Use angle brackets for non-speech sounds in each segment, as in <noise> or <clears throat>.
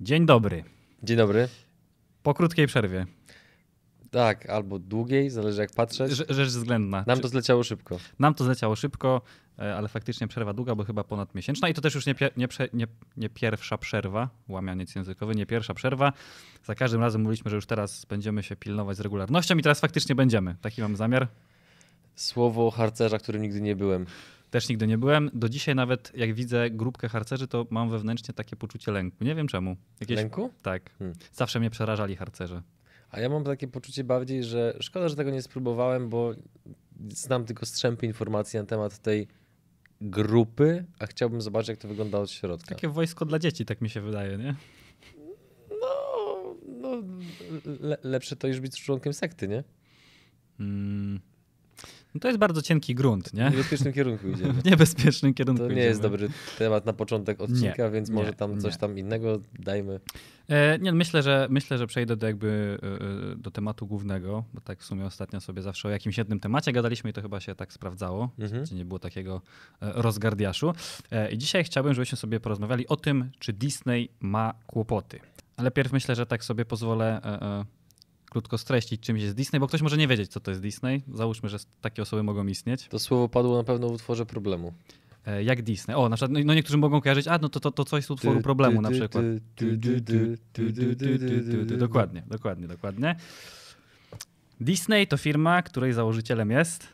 Dzień dobry. Dzień dobry. Po krótkiej przerwie. Tak, albo długiej, zależy jak patrzeć. Rze- Rzecz względna. Nam to zleciało szybko. Nam to zleciało szybko, e, ale faktycznie przerwa długa, bo chyba ponad miesięczna. I to też już nie, nie, nie, nie pierwsza przerwa, łamianiec językowy, nie pierwsza przerwa. Za każdym razem mówiliśmy, że już teraz będziemy się pilnować z regularnością i teraz faktycznie będziemy. Taki mam zamiar. Słowo harcerza, którym nigdy nie byłem. Też nigdy nie byłem. Do dzisiaj nawet jak widzę grupkę harcerzy, to mam wewnętrznie takie poczucie lęku. Nie wiem czemu. Jakieś... Lęku? Tak. Hmm. Zawsze mnie przerażali harcerze. A ja mam takie poczucie bardziej, że szkoda, że tego nie spróbowałem, bo znam tylko strzępy informacji na temat tej grupy, a chciałbym zobaczyć, jak to wygląda od środka. Takie wojsko dla dzieci, tak mi się wydaje, nie? No, no le lepsze to niż być członkiem sekty, nie? Mm. No to jest bardzo cienki grunt, nie? W niebezpiecznym kierunku <laughs> idziemy. W niebezpiecznym kierunku. To nie idziemy. jest dobry temat na początek odcinka, więc nie, może tam coś nie. tam innego dajmy. E, nie, myślę, że myślę, że przejdę do jakby e, e, do tematu głównego, bo tak w sumie ostatnio sobie zawsze o jakimś jednym temacie gadaliśmy i to chyba się tak sprawdzało, Mhm. nie było takiego e, rozgardiaszu. E, I dzisiaj chciałbym, żebyśmy sobie porozmawiali o tym, czy Disney ma kłopoty. Ale pierw myślę, że tak sobie pozwolę krótko streścić, czym jest Disney, bo ktoś może nie wiedzieć, co to jest Disney. Załóżmy, że takie osoby mogą istnieć. To słowo padło na pewno w utworze problemu. E, Jak Disney. O, na przykład, no, no niektórzy mogą kojarzyć, a no to, to, to coś z utworu problemu na przykład. Dokładnie, dokładnie, dokładnie. Disney to firma, której założycielem jest.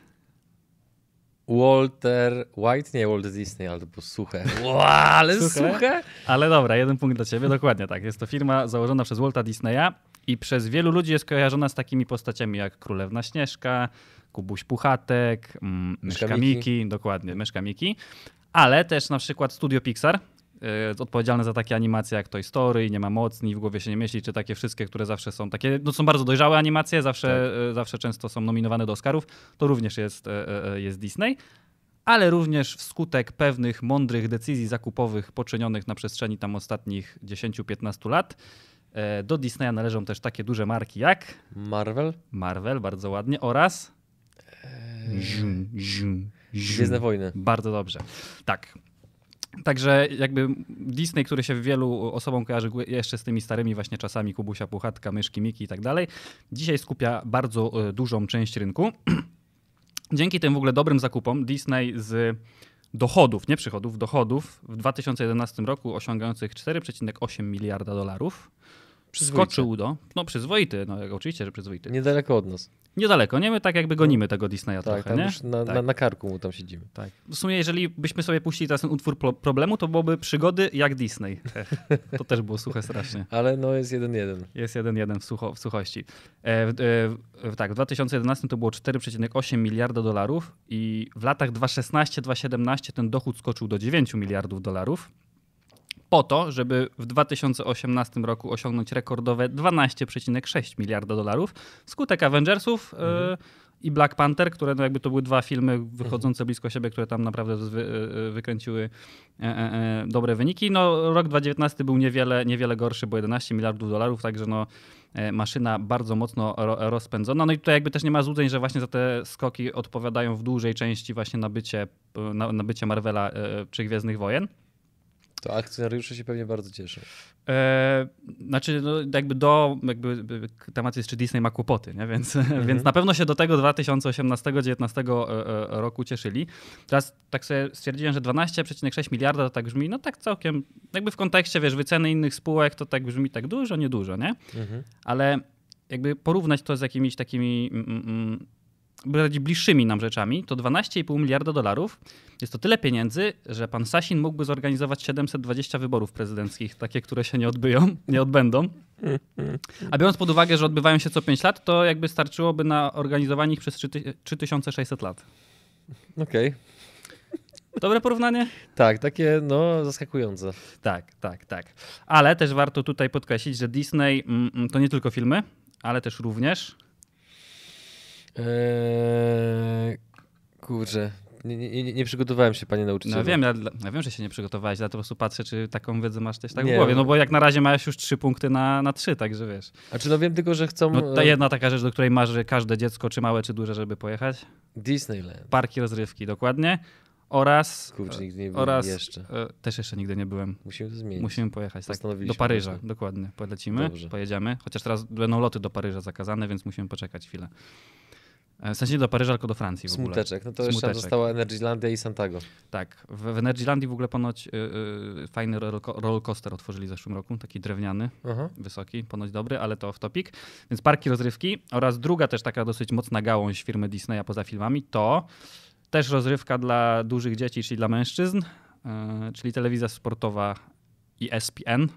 Walter White? Nie, Walt Disney, ale to było suche. Wow, ale Suche? suche? Ale dobra, jeden punkt dla ciebie, dokładnie tak. Jest to firma założona przez Walta Disneya i przez wielu ludzi jest kojarzona z takimi postaciami jak Królewna Śnieżka, Kubuś Puchatek, mm, Myszka Miki. Dokładnie, Myszka Miki, ale też na przykład Studio Pixar, y, odpowiedzialne za takie animacje jak Toy Story, Nie ma mocni, w głowie się nie mieści, czy takie wszystkie, które zawsze są takie, no są bardzo dojrzałe animacje, zawsze, y, zawsze często są nominowane do Oscarów, to również jest, y, jest Disney ale również wskutek pewnych mądrych decyzji zakupowych poczynionych na przestrzeni tam ostatnich 10-15 lat. E, Do Disneya należą też takie duże marki jak Marvel? Marvel, bardzo ładnie, oraz Zium, zium, zium. Gwiezdne Wojny. Bardzo dobrze. Tak. Także jakby Disney, który się wielu osobom kojarzy jeszcze z tymi starymi właśnie czasami Kubusia Puchatka, Myszki Miki i tak dalej, dzisiaj skupia bardzo e, dużą część rynku. <clears throat> Dzięki tym w ogóle dobrym zakupom Disney z dochodów, nie przychodów, dochodów w 2011 roku osiągających 4,8 miliarda dolarów Skoczył do, no przyzwoity, no oczywiście, że przyzwoity. Niedaleko od nas. Niedaleko, nie? My tak jakby gonimy tego Disneya Tak, trochę, tam nie? już na, Tak. na, na karku mu tam siedzimy. Tak. W sumie, jeżeli byśmy sobie puścili teraz ten utwór pro- problemu, to byłoby przygody jak Disney. To też było suche strasznie. <laughs> Ale no jest jeden jeden. Jest jeden jeden w, sucho, w suchości. E, e, tak, w 2011 to było 4,8 miliarda dolarów i w latach 2016-2017 ten dochód skoczył do 9 miliardów dolarów. Po to, żeby w 2018 roku osiągnąć rekordowe 12,6 miliarda dolarów. Skutek Avengersów e, i Black Panther, które no jakby to były dwa filmy wychodzące blisko siebie, które tam naprawdę wy, e, wykręciły e, e, e, dobre wyniki. No, rok 2019 był niewiele, niewiele gorszy, bo 11 miliardów dolarów, także no, e, maszyna bardzo mocno ro, rozpędzona. No i tutaj jakby też nie ma złudzeń, że właśnie za te skoki odpowiadają w dużej części właśnie nabycie, e, na, nabycie Marvela e, czy Gwiezdnych Wojen. To akcjonariusze się pewnie bardzo cieszą. E, znaczy, no, jakby do, jakby temat jest, czy Disney ma kłopoty, nie? Więc, <laughs> więc na pewno się do tego 2018-2019 e, e, roku cieszyli. Teraz tak sobie stwierdziłem, że 12,6 miliarda to tak brzmi, no tak całkiem, jakby w kontekście, wiesz, wyceny innych spółek to tak brzmi tak dużo, niedużo, nie? Mhm. ale jakby porównać to z jakimiś takimi mm, mm, bardziej bliższymi nam rzeczami, to 12,5 miliarda dolarów jest to tyle pieniędzy, że pan Sasin mógłby zorganizować 720 wyborów prezydenckich, takie, które się nie odbyją, nie odbędą. A biorąc pod uwagę, że odbywają się co 5 lat, to jakby starczyłoby na organizowanie ich przez 3 3600 lat. Okej. Dobre porównanie? Tak, takie no zaskakujące. Tak, tak, tak. Ale też warto tutaj podkreślić, że Disney mm, mm, to nie tylko filmy, ale też również Eee, kurczę, nie, nie, nie, przygotowałem się, panie nauczycielu. No wiem, ja, ja wiem, że się nie przygotowałeś, ale po prostu patrzę, czy taką wiedzę masz też tak Nie. w głowie. No bo jak na razie masz już trzy punkty na, na trzy, także wiesz. A czy no wiem tylko, że chcą No ta e, jedna taka rzecz, do której marzy każde dziecko, czy małe, czy duże, żeby pojechać. Disneyland. Parki rozrywki, dokładnie. oraz... Kurczę, nigdy nie byłem oraz jeszcze. e, też jeszcze nigdy nie byłem. Musimy to zmienić. Musimy pojechać, tak. Do Paryża, właśnie. dokładnie. Polecimy, Dobrze. pojedziemy. Chociaż teraz będą loty do Paryża zakazane, więc musimy poczekać chwilę. E, W sensie nie do Paryża, tylko do Francji w ogóle. Smuteczek. No to jeszcze Smuteczek. została Energylandia i Santago. Tak. W, w Energylandii w ogóle ponoć y, y, fajny roller- rollercoaster otworzyli w zeszłym roku, taki drewniany, Aha. wysoki, ponoć dobry, ale to off topic. Więc parki rozrywki oraz druga też taka dosyć mocna gałąź firmy Disneya poza filmami to też rozrywka dla dużych dzieci, czyli dla mężczyzn, y, czyli telewizja sportowa ESPN.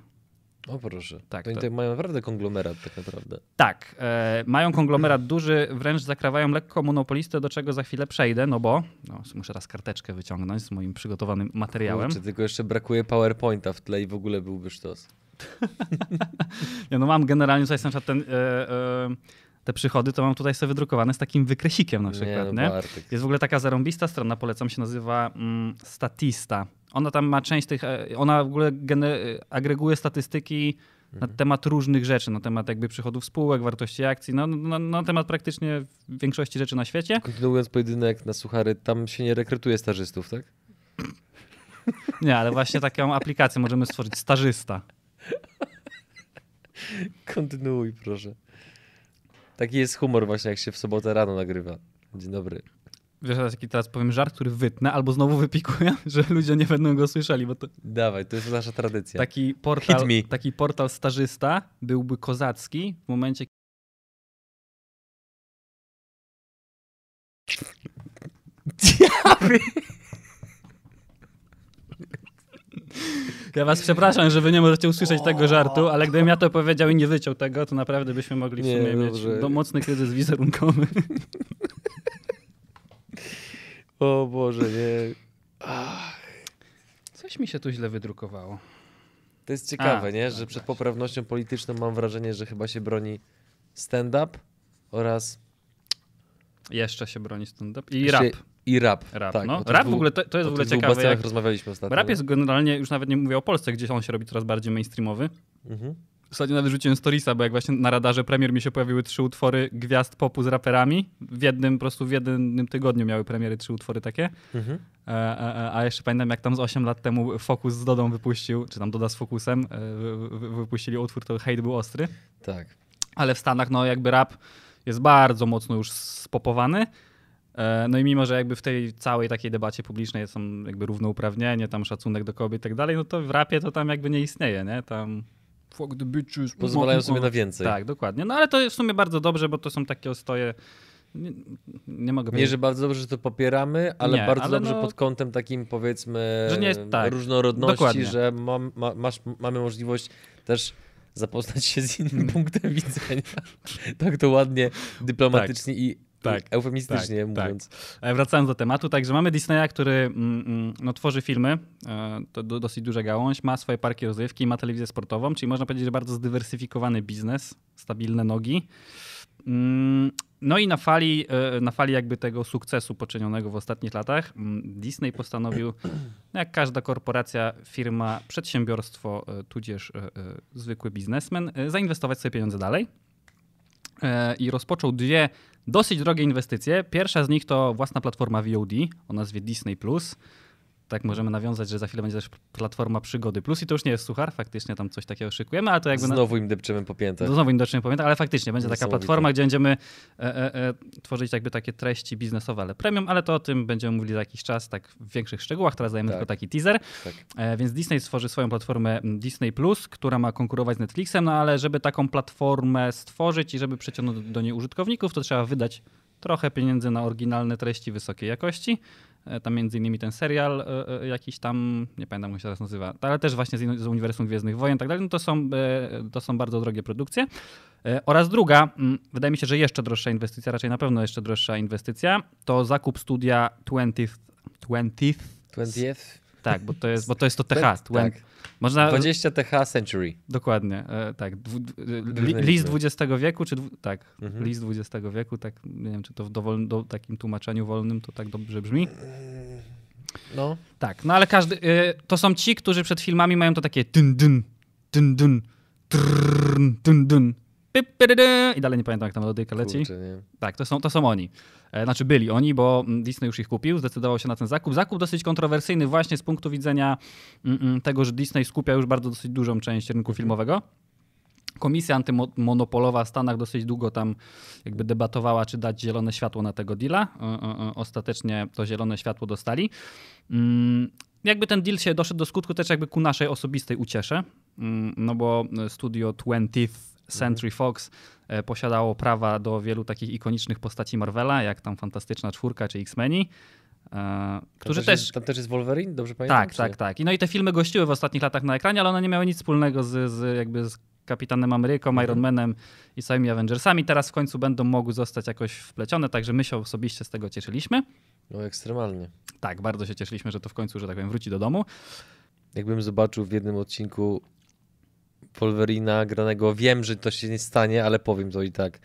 O proszę. Tak, to oni to- mają naprawdę konglomerat tak naprawdę. Tak, e, mają konglomerat duży, wręcz zakrawają lekko monopolistę, do czego za chwilę przejdę, no bo no, muszę raz karteczkę wyciągnąć z moim przygotowanym materiałem. Kurczę, tylko jeszcze brakuje PowerPointa w tle i w ogóle byłby sztos. <laughs> Ja no mam generalnie tutaj na przykład ten, e, e, te przychody, to mam tutaj sobie wydrukowane z takim wykresikiem na przykład, nie, nie? no Bartek. Jest w ogóle taka zarąbista strona, polecam, się nazywa mm, Statista. Ona tam ma część tych, e, ona w ogóle agreguje statystyki na temat różnych rzeczy, na temat jakby przychodów spółek, wartości akcji, no, no, na temat praktycznie większości rzeczy na świecie. Kontynuując pojedynek na suchary, tam się nie rekrutuje stażystów, tak? Nie, ale właśnie taką aplikację możemy stworzyć, stażysta. Kontynuuj, proszę. Taki jest humor właśnie, jak się w sobotę rano nagrywa. Dzień dobry. Wiesz, taki teraz powiem żart, który wytnę albo znowu wypikuję, <laughs> że ludzie nie będą go słyszeli, bo to Dawaj, to jest nasza tradycja. taki portal, taki portal stażysta byłby kozacki w momencie, Ja was przepraszam, że wy nie możecie usłyszeć tego żartu, ale gdybym ja to powiedział i nie wyciął tego, to naprawdę byśmy mogli w Nie, sumie dobrze. mieć do, mocny kryzys wizerunkowy. O Boże, nie. Coś mi się tu źle wydrukowało. To jest ciekawe, A, nie? Że przed poprawnością polityczną mam wrażenie, że chyba się broni stand-up oraz Jeszcze się broni stand-up. I rap. I rap. Rap, tak, no. rap w ogóle to, to jest w ogóle ciekawe. Jak... rozmawialiśmy ostatnio. Rap no. jest generalnie, już nawet nie mówię o Polsce, gdzie on się robi coraz bardziej mainstreamowy. Mhm. Ostatnio nawet rzuciłem storiesa, bo jak właśnie na radarze premier mi się pojawiły trzy utwory gwiazd popu z raperami. W jednym, po prostu w jednym tygodniu miały premiery trzy utwory takie. Mhm. E, e, e, a jeszcze pamiętam, jak tam z 8 lat temu Focus z Dodą wypuścił, czy tam Doda z Focusem, e, wy- wy- wypuścili utwór, to hejt był ostry. Tak. Ale w Stanach, no jakby rap jest bardzo mocno już spopowany. E, No i mimo, że jakby w tej całej takiej debacie publicznej są jakby równouprawnienie, tam szacunek do kobiet i tak dalej, no to w rapie to tam jakby nie istnieje, nie? Tam fuck the bitches. Pozwalają sobie na więcej. Tak, dokładnie. No ale to jest w sumie bardzo dobrze, bo to są takie ostoje, nie, nie mogę Nie, powiedzieć, że bardzo dobrze, że to popieramy, ale Nie, bardzo ale dobrze no- pod kątem takim powiedzmy Że nie jest- tak, różnorodności, dokładnie. że mam, ma, masz, mamy możliwość też zapoznać się z innym <laughs> punktem widzenia. tak to ładnie, dyplomatycznie i Tak, eufemistycznie tak, tak. mówiąc. E, Wracając do tematu, także mamy Disneya, który mm, mm, no, tworzy filmy, e, to do, dosyć duża gałąź, ma swoje parki rozrywki, ma telewizję sportową, czyli można powiedzieć, że bardzo zdywersyfikowany biznes, stabilne nogi. Mm, No i na fali, e, na fali jakby tego sukcesu poczynionego w ostatnich latach, mm, Disney postanowił, no jak każda korporacja, firma, przedsiębiorstwo, e, tudzież e, e, zwykły biznesmen, e, zainwestować sobie pieniądze dalej. E, I rozpoczął dwie dosyć drogie inwestycje. Pierwsza z nich to własna platforma VOD o nazwie Disney Plus. Tak możemy nawiązać, że za chwilę będzie też platforma Przygody Plus i to już nie jest suchar, faktycznie tam coś takiego szykujemy, ale to jakby... na- Znowu im depczemy po piętach. znowu nie dotrzemy pamiętam, ale faktycznie będzie taka platforma, gdzie będziemy e, e, e, tworzyć jakby takie treści biznesowe, ale premium, ale to o tym będziemy mówili za jakiś czas, tak w większych szczegółach. Teraz dajemy Tak. tylko taki teaser. Tak. E, więc Disney stworzy swoją platformę Disney Plus, która ma konkurować z Netflixem, no ale żeby taką platformę stworzyć i żeby przyciągnąć do niej użytkowników, to trzeba wydać trochę pieniędzy na oryginalne treści wysokiej jakości. E, Tam między innymi ten serial e, e, jakiś tam, nie pamiętam jak się teraz nazywa, ale też właśnie z, Uniwersum Gwiezdnych Wojen i tak dalej, no to są, to są bardzo drogie produkcje. Oraz druga, mm, wydaje mi się, że jeszcze droższa inwestycja, raczej na pewno jeszcze droższa inwestycja, to zakup studia 20th, 20th 20th? Tak, bo to jest, bo to, jest to TH. Tak. 20. Można, 20 TH Century. Dokładnie, e, tak. Dwu, d- li, Różne list. XX wieku, czy tak, Mhm. list XX wieku, tak, nie wiem, czy to w dowol, do, takim tłumaczeniu wolnym to tak dobrze brzmi. No. Tak, no ale każdy, e, to są ci, którzy przed filmami mają to takie dyn, dyn, dyn, dyn, trrrn, dyn, dyn. I dalej nie pamiętam, jak ta melodyka leci. Kurczę? Tak, to są, to są oni. E, Znaczy byli oni, bo mm, Disney już ich kupił, zdecydował się na ten zakup. Zakup dosyć kontrowersyjny właśnie z punktu widzenia mm, mm, tego, że Disney skupia już bardzo dosyć dużą część rynku filmowego. Komisja antymonopolowa w Stanach dosyć długo tam jakby debatowała, czy dać zielone światło na tego deala. E, e, Ostatecznie to zielone światło dostali. Jakby ten deal się doszedł do skutku też jakby ku naszej osobistej uciesze, no bo studio 20th Century Fox e, posiadało prawa do wielu takich ikonicznych postaci Marvela, jak tam Fantastyczna Czwórka czy X-Meni, e, Tam którzy też... też... Tam też jest Wolverine, dobrze pamiętam? Tak, czy tak, tak. I no i te filmy gościły w ostatnich latach na ekranie, ale one nie miały nic wspólnego z, z jakby z Kapitanem Ameryką, Mhm. Iron Manem i całymi Avengersami. Teraz w końcu będą mogły zostać jakoś wplecione, także my się osobiście z tego cieszyliśmy. No ekstremalnie. Tak, bardzo się cieszyliśmy, że to w końcu, że tak powiem, wróci do domu. Jakbym zobaczył w jednym odcinku Wolverina granego, wiem, że to się nie stanie, ale powiem to i tak.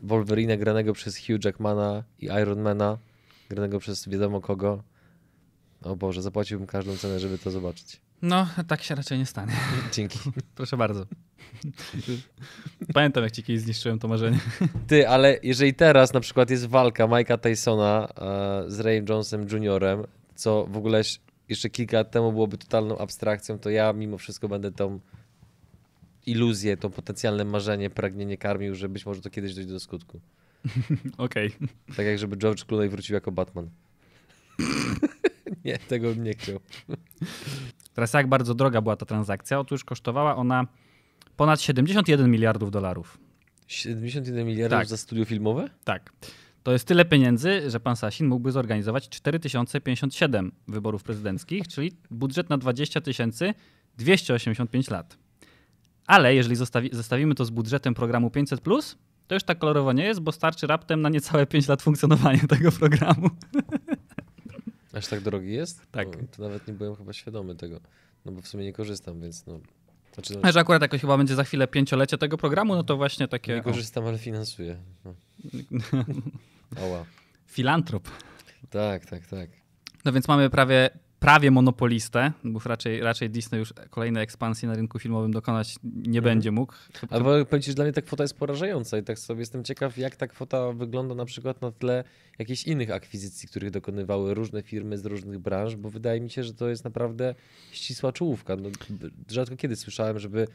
Wolverina granego przez Hugh Jackmana i Ironmana, granego przez wiadomo kogo. O Boże, zapłaciłbym każdą cenę, żeby to zobaczyć. No, tak się raczej nie stanie. <laughs> Dzięki. Proszę bardzo. Pamiętam, jak ci kiedyś zniszczyłem to marzenie. Ty, ale jeżeli teraz na przykład jest walka Mike'a Tysona e, z Rayem Jonesem Jr., co w ogóle jeszcze kilka lat temu byłoby totalną abstrakcją, to ja mimo wszystko będę tą iluzję, to potencjalne marzenie, pragnienie karmił, że być może to kiedyś dojdzie do skutku. <laughs> Okej. Tak jak żeby George Clooney wrócił jako Batman. <laughs> nie, tego bym nie chciał. Teraz jak bardzo droga była ta transakcja? Otóż kosztowała ona ponad 71 miliardów dolarów. 71 miliardów Tak. za studio filmowe? Tak. To jest tyle pieniędzy, że pan Sasin mógłby zorganizować 4057 wyborów prezydenckich, czyli budżet na 20 285 lat. Ale jeżeli zostawi, zestawimy to z budżetem programu 500, to już tak kolorowo nie jest, bo starczy raptem na niecałe 5 lat funkcjonowania <laughs> tego programu. <laughs> Aż tak drogi jest? Tak. No, to nawet nie byłem chyba świadomy tego. No bo w sumie nie korzystam, więc no. Znaczy, no A że akurat jakoś chyba będzie za chwilę pięciolecie tego programu, no to właśnie takie. nie korzystam, ale finansuję. No. <laughs> Oła. filantrop. Tak, tak, tak. No więc mamy prawie, prawie monopolistę, bo raczej, raczej Disney już kolejnej ekspansji na rynku filmowym dokonać nie Mhm. będzie mógł. Ale powiem ci, że dla mnie ta kwota jest porażająca i tak sobie jestem ciekaw, jak ta kwota wygląda na przykład na tle jakichś innych akwizycji, których dokonywały różne firmy z różnych branż, bo wydaje mi się, że to jest naprawdę ścisła czołówka. No, rzadko kiedy słyszałem, żeby...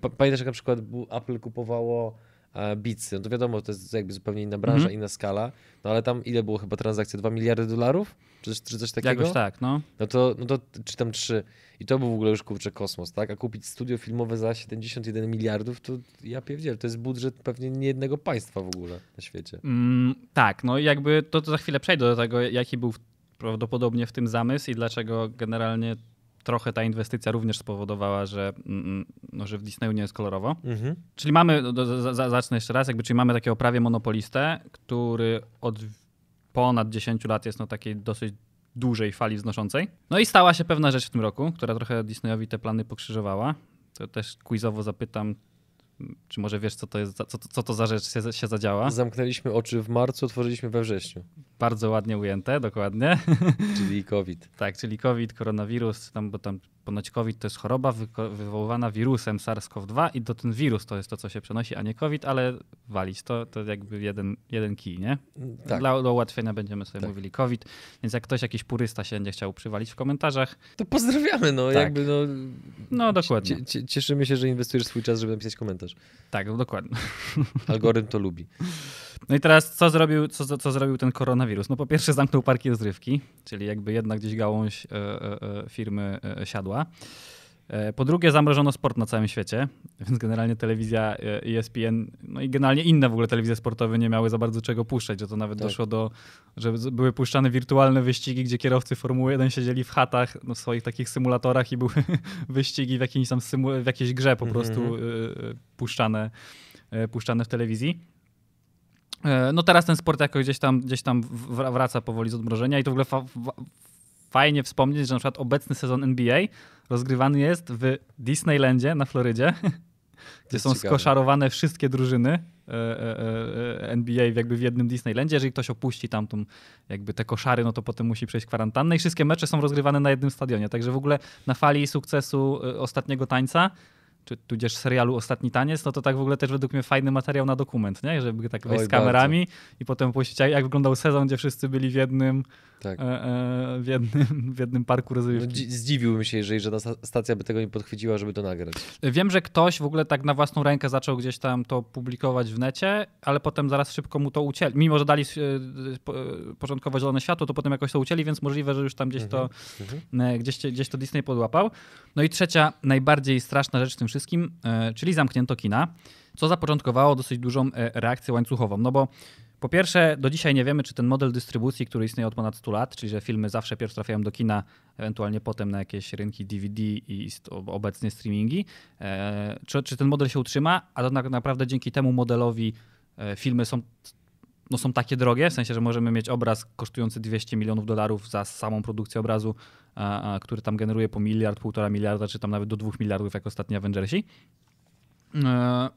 pa- Pamiętasz, jak na przykład Apple kupowało e, Beatsy, no to wiadomo, to jest jakby zupełnie inna branża, Mhm. inna skala, no ale tam ile było chyba transakcji? 2 miliardy dolarów? Czy, coś- czy coś takiego? Jakoś tak, no. No to, no to czy tam trzy. I to był w ogóle już kurczę kosmos, tak? A kupić studio filmowe za 71 miliardów, to ja pierdzielę, to jest budżet pewnie nie jednego państwa w ogóle na świecie. Mm, tak, no i jakby to, to za chwilę przejdę do tego, jaki był prawdopodobnie w tym zamysł i dlaczego generalnie trochę ta inwestycja również spowodowała, że, mm, no, że w Disneyu nie jest kolorowo. Mhm. Czyli mamy, no, zacznę jeszcze raz, jakby, czyli mamy takiego prawie monopolistę, który od ponad 10 lat jest na takiej dosyć dużej fali wznoszącej. No i stała się pewna rzecz w tym roku, która trochę Disneyowi te plany pokrzyżowała. To też quizowo zapytam, czy może wiesz, co to jest, za- co, co to za rzecz się, się zadziała? Zamknęliśmy oczy w marcu, otworzyliśmy we wrześniu, Bardzo ładnie ujęte, dokładnie. czyli COVID. <laughs> Tak, czyli COVID, koronawirus, tam, bo tam ponoć COVID to jest choroba wywoływana wirusem SARS-CoV-2 i to ten wirus to jest to, co się przenosi, a nie COVID, ale walić to, to jakby jeden, jeden kij, nie? Tak, Dla do ułatwienia będziemy sobie Tak. mówili COVID, więc jak ktoś, jakiś purysta się będzie chciał przywalić w komentarzach, to pozdrawiamy, no Tak. jakby no... no dokładnie, cie- cie- Cieszymy się, że inwestujesz swój czas, żeby napisać komentarz. tak, no, dokładnie. Algorytm to lubi. No i teraz co zrobił, co, co zrobił ten koronawirus? No po pierwsze zamknął parki rozrywki, czyli jakby jedna gdzieś gałąź e, e, e, firmy e, siadła. E, Po drugie zamrożono sport na całym świecie, <laughs> więc generalnie telewizja e, ESPN, no i generalnie inne w ogóle telewizje sportowe nie miały za bardzo czego puszczać, że to nawet Tak. doszło do, że były puszczane wirtualne wyścigi, gdzie kierowcy Formuły 1 siedzieli w chatach, no, w swoich takich symulatorach i były <laughs> wyścigi w jakiejś tam symu- w jakiejś grze po Mhm. prostu e, e, puszczane, e, puszczane w telewizji. E, No teraz ten sport jakoś gdzieś tam, gdzieś tam wraca powoli z odmrożenia i to w ogóle fa- fa- fajnie wspomnieć, że na przykład obecny sezon NBA rozgrywany jest w Disneylandzie na Florydzie, <laughs> gdzie są ciekawe. skoszarowane wszystkie drużyny e, e, NBA jakby w jednym Disneylandzie. Jeżeli ktoś opuści tamtą jakby te koszary, no to potem musi przejść kwarantannę i wszystkie mecze są rozgrywane na jednym stadionie. Także w ogóle na fali sukcesu ostatniego tańca czy tudzież serialu Ostatni Taniec, no to tak w ogóle też według mnie fajny materiał na dokument, nie? Żeby tak wejść Oj, z kamerami i potem puścić, jak, wyglądał sezon, gdzie wszyscy byli w jednym, Tak. e, e, w jednym, <laughs> w jednym parku No, rozrywki. dzi- zdziwiłbym się, jeżeli żadna sta- stacja by tego nie podchwyciła, żeby to nagrać. Wiem, że ktoś w ogóle tak na własną rękę zaczął gdzieś tam to publikować w necie, ale potem zaraz szybko mu to ucięli. Mimo, że dali e, po- początkowo zielone światło, to potem jakoś to ucięli, więc możliwe, że już tam gdzieś to, Mhm. e, gdzieś, gdzieś to Disney podłapał. No i trzecia, najbardziej straszna rzecz w tym wszystkim, e, czyli zamknięto kina, co zapoczątkowało dosyć dużą e, reakcję łańcuchową. No bo po pierwsze, do dzisiaj nie wiemy, czy ten model dystrybucji, który istnieje od ponad 100 lat, czyli że filmy zawsze pierw trafiają do kina, ewentualnie potem na jakieś rynki DVD i obecnie streamingi, e, czy, czy ten model się utrzyma, a to naprawdę dzięki temu modelowi filmy są, no są takie drogie, w sensie, że możemy mieć obraz kosztujący 200 milionów dolarów za samą produkcję obrazu, a, a, który tam generuje po miliard, półtora miliarda, czy tam nawet do dwóch miliardów, jak ostatni Avengersi. E,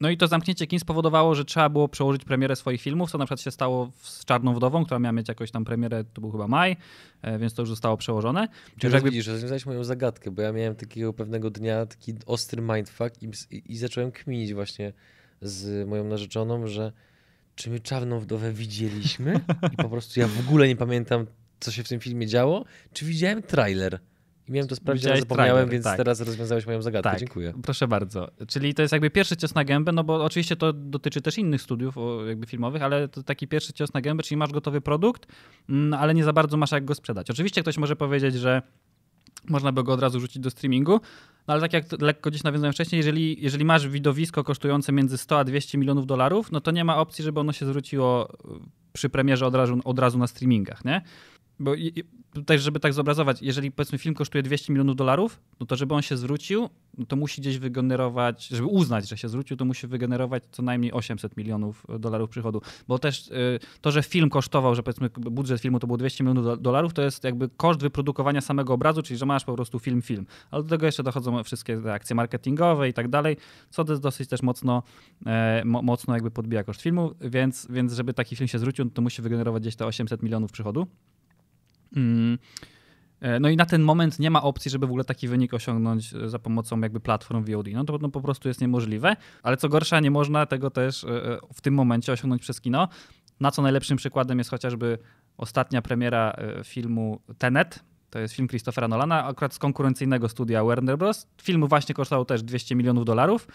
no i to zamknięcie kin spowodowało, że trzeba było przełożyć premierę swoich filmów, co na przykład się stało z Czarną Wdową, która miała mieć jakąś tam premierę, to był chyba maj, e, więc to już zostało przełożone. Czy jakby- widzisz, rozwiązałeś moją zagadkę, bo ja miałem takiego pewnego dnia taki ostry mindfuck i, i zacząłem kminić właśnie z moją narzeczoną, że czy my Czarną Wdowę widzieliśmy i po prostu ja w ogóle nie pamiętam, co się w tym filmie działo, czy widziałem trailer. I miałem to sprawdzić, ale zapomniałem, trailer, więc tak. teraz rozwiązałeś moją zagadkę. Tak. Dziękuję. Proszę bardzo. Czyli to jest jakby pierwszy cios na gębę, no bo oczywiście to dotyczy też innych studiów jakby filmowych, ale to taki pierwszy cios na gębę, czyli masz gotowy produkt, mm, ale nie za bardzo masz jak go sprzedać. Oczywiście ktoś może powiedzieć, że można by go od razu rzucić do streamingu, no ale tak jak lekko gdzieś nawiązałem wcześniej, jeżeli, jeżeli masz widowisko kosztujące między 100 a 200 milionów dolarów, no to nie ma opcji, żeby ono się zwróciło y, przy premierze od razu, od razu na streamingach, nie? Bo tutaj, żeby tak zobrazować, jeżeli powiedzmy film kosztuje 200 milionów dolarów, no to żeby on się zwrócił, no to musi gdzieś wygenerować, żeby uznać, że się zwrócił, to musi wygenerować co najmniej 800 milionów dolarów przychodu. Bo też y, to, że film kosztował, że powiedzmy budżet filmu to było 200 milionów do- dolarów, to jest jakby koszt wyprodukowania samego obrazu, czyli że masz po prostu film, film. Ale do tego jeszcze dochodzą wszystkie akcje marketingowe i tak dalej, co jest dosyć też mocno, e, mo, mocno jakby podbija koszt filmu, więc, więc żeby taki film się zwrócił, no to musi wygenerować gdzieś te 800 milionów przychodu. Mm. E, No i na ten moment nie ma opcji, żeby w ogóle taki wynik osiągnąć e, za pomocą jakby platform VOD. No to no, po prostu jest niemożliwe, ale co gorsza, nie można tego też e, w tym momencie osiągnąć przez kino. Na co najlepszym przykładem jest chociażby ostatnia premiera filmu Tenet. To jest film Christophera Nolana, akurat z konkurencyjnego studia Warner Bros. Film właśnie kosztował też 200 milionów dolarów.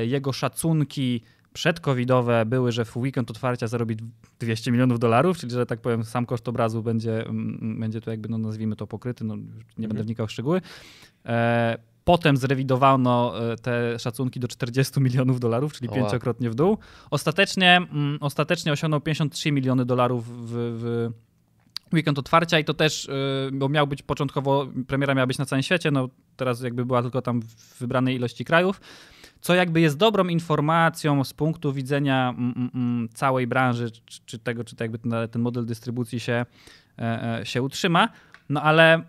Jego szacunki przedcovidowe były, że w weekend otwarcia zarobi 200 milionów dolarów, czyli że tak powiem sam koszt obrazu będzie, mm, będzie to jakby, no nazwijmy to pokryty, no, nie będę wnikał w szczegóły. E, Potem zrewidowano e, te szacunki do 40 milionów dolarów, czyli pięciokrotnie w dół. Ostatecznie, mm, ostatecznie osiągnął 53 miliony dolarów w, w weekend otwarcia i to też, y, bo miał być początkowo, premiera miała być na całym świecie, no teraz jakby była tylko tam w wybranej ilości krajów, co jakby jest dobrą informacją z punktu widzenia mm, mm, mm, całej branży, czy, tego, czy to jakby ten, ten model dystrybucji się, e, e, się utrzyma, no ale,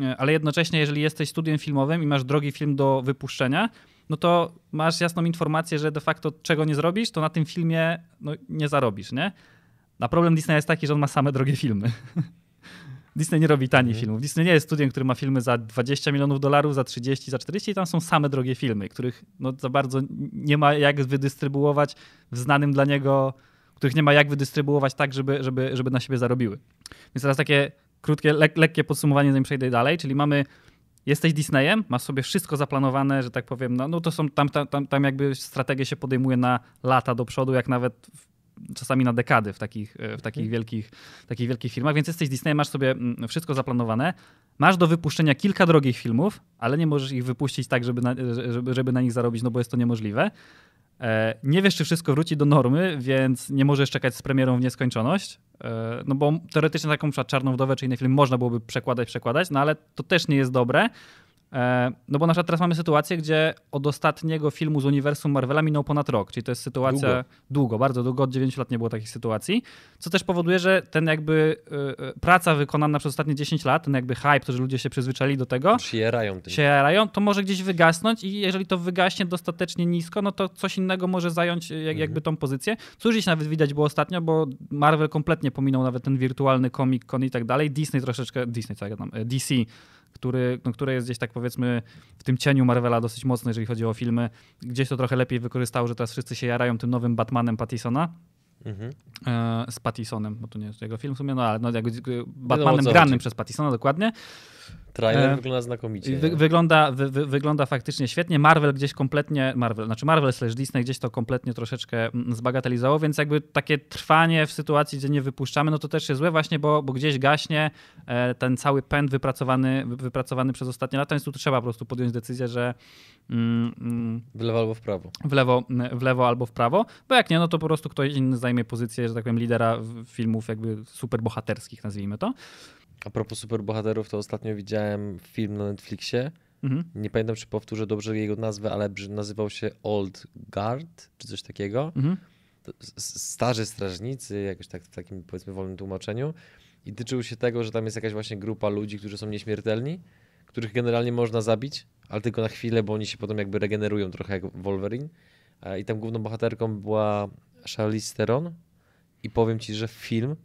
e, ale jednocześnie jeżeli jesteś studiem filmowym i masz drogi film do wypuszczenia, no to masz jasną informację, że de facto czego nie zrobisz, to na tym filmie no, nie zarobisz, nie? A problem Disneya jest taki, że on ma same drogie filmy. <laughs> Disney nie robi tanich Mhm. filmów. Disney nie jest studiem, który ma filmy za 20 milionów dolarów, za 30, za 40 i tam są same drogie filmy, których no, za bardzo nie ma jak wydystrybuować w znanym dla niego, których nie ma jak wydystrybuować tak, żeby, żeby, żeby na siebie zarobiły. Więc teraz takie krótkie, lek, lekkie podsumowanie, zanim przejdę dalej, czyli mamy jesteś Disneyem, masz sobie wszystko zaplanowane, że tak powiem, no, no to są tam, tam, tam, jakby strategię się podejmuje na lata do przodu, jak nawet czasami na dekady w takich, e, w takich, wielkich, takich wielkich firmach, więc jesteś Disneyem, masz sobie mm, wszystko zaplanowane, masz do wypuszczenia kilka drogich filmów, ale nie możesz ich wypuścić tak, żeby na, żeby, żeby na nich zarobić, no bo jest to niemożliwe. E, Nie wiesz, czy wszystko wróci do normy, więc nie możesz czekać z premierą w nieskończoność. E, No bo teoretycznie taką Czarną Wdowę czy inny film można byłoby przekładać, przekładać, no ale to też nie jest dobre. E, No bo na przykład teraz mamy sytuację, gdzie od ostatniego filmu z uniwersum Marvela minął ponad rok, czyli to jest sytuacja Długo. długo, bardzo długo, od 9 lat nie było takich sytuacji, co też powoduje, że ten jakby e, praca wykonana przez ostatnie 10 lat, ten jakby hype, to, że ludzie się przyzwyczaili do tego, Się jarają tym. się jarają, to może gdzieś wygasnąć i jeżeli to wygaśnie dostatecznie nisko, no to coś innego może zająć jak, jakby tą pozycję. Co już dziś nawet widać było ostatnio, bo Marvel kompletnie pominął nawet ten wirtualny Comic Con i tak dalej. Disney troszeczkę, Disney, co ja tam, e, DC który, no, które jest gdzieś tak powiedzmy w tym cieniu Marvela dosyć mocno, jeżeli chodzi o filmy. Gdzieś to trochę lepiej wykorzystało, że teraz wszyscy się jarają tym nowym Batmanem Pattisona. Mhm. E, z Pattisonem, bo to nie jest jego film w sumie, no ale no, jakby, Batmanem granym przez Pattisona, dokładnie. Trailer E, wygląda znakomicie. Wy, wygląda, wy, wy, wygląda faktycznie świetnie. Marvel gdzieś kompletnie, Marvel, znaczy Marvel slash Disney gdzieś to kompletnie troszeczkę mm, zbagatelizowało, więc jakby takie trwanie w sytuacji, gdzie nie wypuszczamy, no to też jest złe właśnie, bo, bo gdzieś gaśnie e, ten cały pęd wypracowany, wy- wypracowany przez ostatnie lata, więc tu trzeba po prostu podjąć decyzję, że mm, mm, W lewo albo w prawo. w lewo, w lewo albo w prawo, bo jak nie, no to po prostu ktoś inny zajmie pozycję, że tak powiem, lidera filmów jakby superbohaterskich, nazwijmy to. A propos superbohaterów, to ostatnio widziałem film na Netflixie. Mhm. Nie pamiętam, czy powtórzę dobrze jego nazwę, ale nazywał się Old Guard, czy coś takiego. Mhm. Starzy strażnicy, jakoś tak w takim powiedzmy wolnym tłumaczeniu. I tyczył się tego, że tam jest jakaś właśnie grupa ludzi, którzy są nieśmiertelni, których generalnie można zabić, ale tylko na chwilę, bo oni się potem jakby regenerują trochę jak Wolverine. E, I tam główną bohaterką była Charlize Theron. I powiem ci, że film,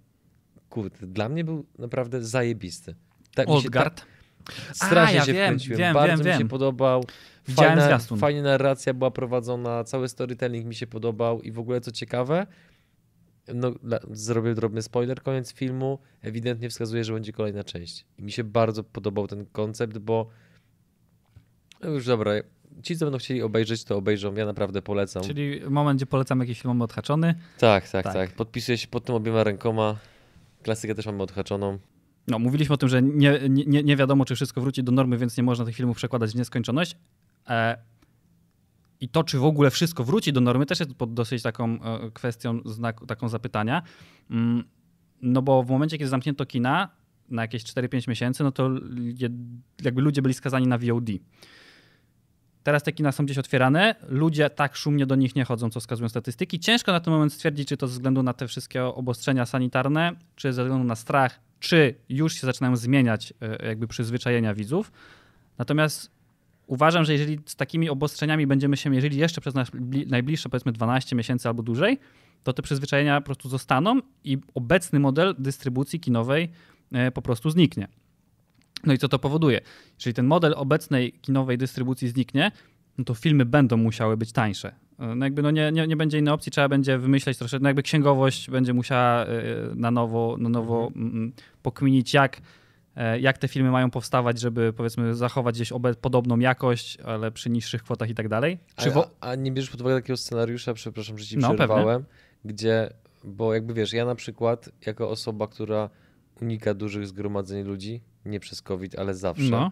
kurde, dla mnie był naprawdę zajebisty. Tak, mi się Old Guard. Tak, strasznie A, ja się wiem, wkręciłem. wiem, Bardzo wiem, mi wiem. się podobał. Widziałem Fajna, zwiastun. fajnie narracja była prowadzona, cały storytelling mi się podobał i w ogóle co ciekawe, no, zrobię drobny spoiler, koniec filmu ewidentnie wskazuje, że będzie kolejna część. I mi się bardzo podobał ten koncept, bo no już dobra, ci co będą chcieli obejrzeć, to obejrzą, ja naprawdę polecam. Czyli moment, gdzie polecam jakiś film mamy odhaczony. Tak, tak, Tak. tak, Podpisuję się pod tym obiema rękoma. Klasykę też mamy odhaczoną. No, mówiliśmy o tym, że nie, nie, nie wiadomo, czy wszystko wróci do normy, więc nie można tych filmów przekładać w nieskończoność. E, I to, czy w ogóle wszystko wróci do normy, też jest pod dosyć taką e, kwestią, znak, taką zapytania. Mm, No bo w momencie, kiedy zamknięto kina na jakieś 4-5 miesięcy, no to jakby ludzie byli skazani na VOD. Teraz te kina są gdzieś otwierane, ludzie tak szumnie do nich nie chodzą, co wskazują statystyki. Ciężko na ten moment stwierdzić, czy to ze względu na te wszystkie obostrzenia sanitarne, czy ze względu na strach, czy już się zaczynają zmieniać e, jakby przyzwyczajenia widzów. Natomiast uważam, że jeżeli z takimi obostrzeniami będziemy się mierzyli jeszcze przez najbliższe powiedzmy 12 miesięcy albo dłużej, to te przyzwyczajenia po prostu zostaną i obecny model dystrybucji kinowej e, po prostu zniknie. No i co to powoduje? Jeżeli ten model obecnej kinowej dystrybucji zniknie, no to filmy będą musiały być tańsze. E, No jakby no nie, nie, nie będzie innej opcji, trzeba będzie wymyśleć troszeczkę, no jakby księgowość będzie musiała e, na nowo, na nowo mm, pokminić, jak, e, jak te filmy mają powstawać, żeby powiedzmy zachować gdzieś podobną jakość, ale przy niższych kwotach i tak dalej. Czy A, a, nie bierzesz pod uwagę takiego scenariusza, przepraszam, że ci No, gdzie, bo jakby wiesz, ja na przykład jako osoba, która unika dużych zgromadzeń ludzi, nie przez COVID, ale zawsze, no,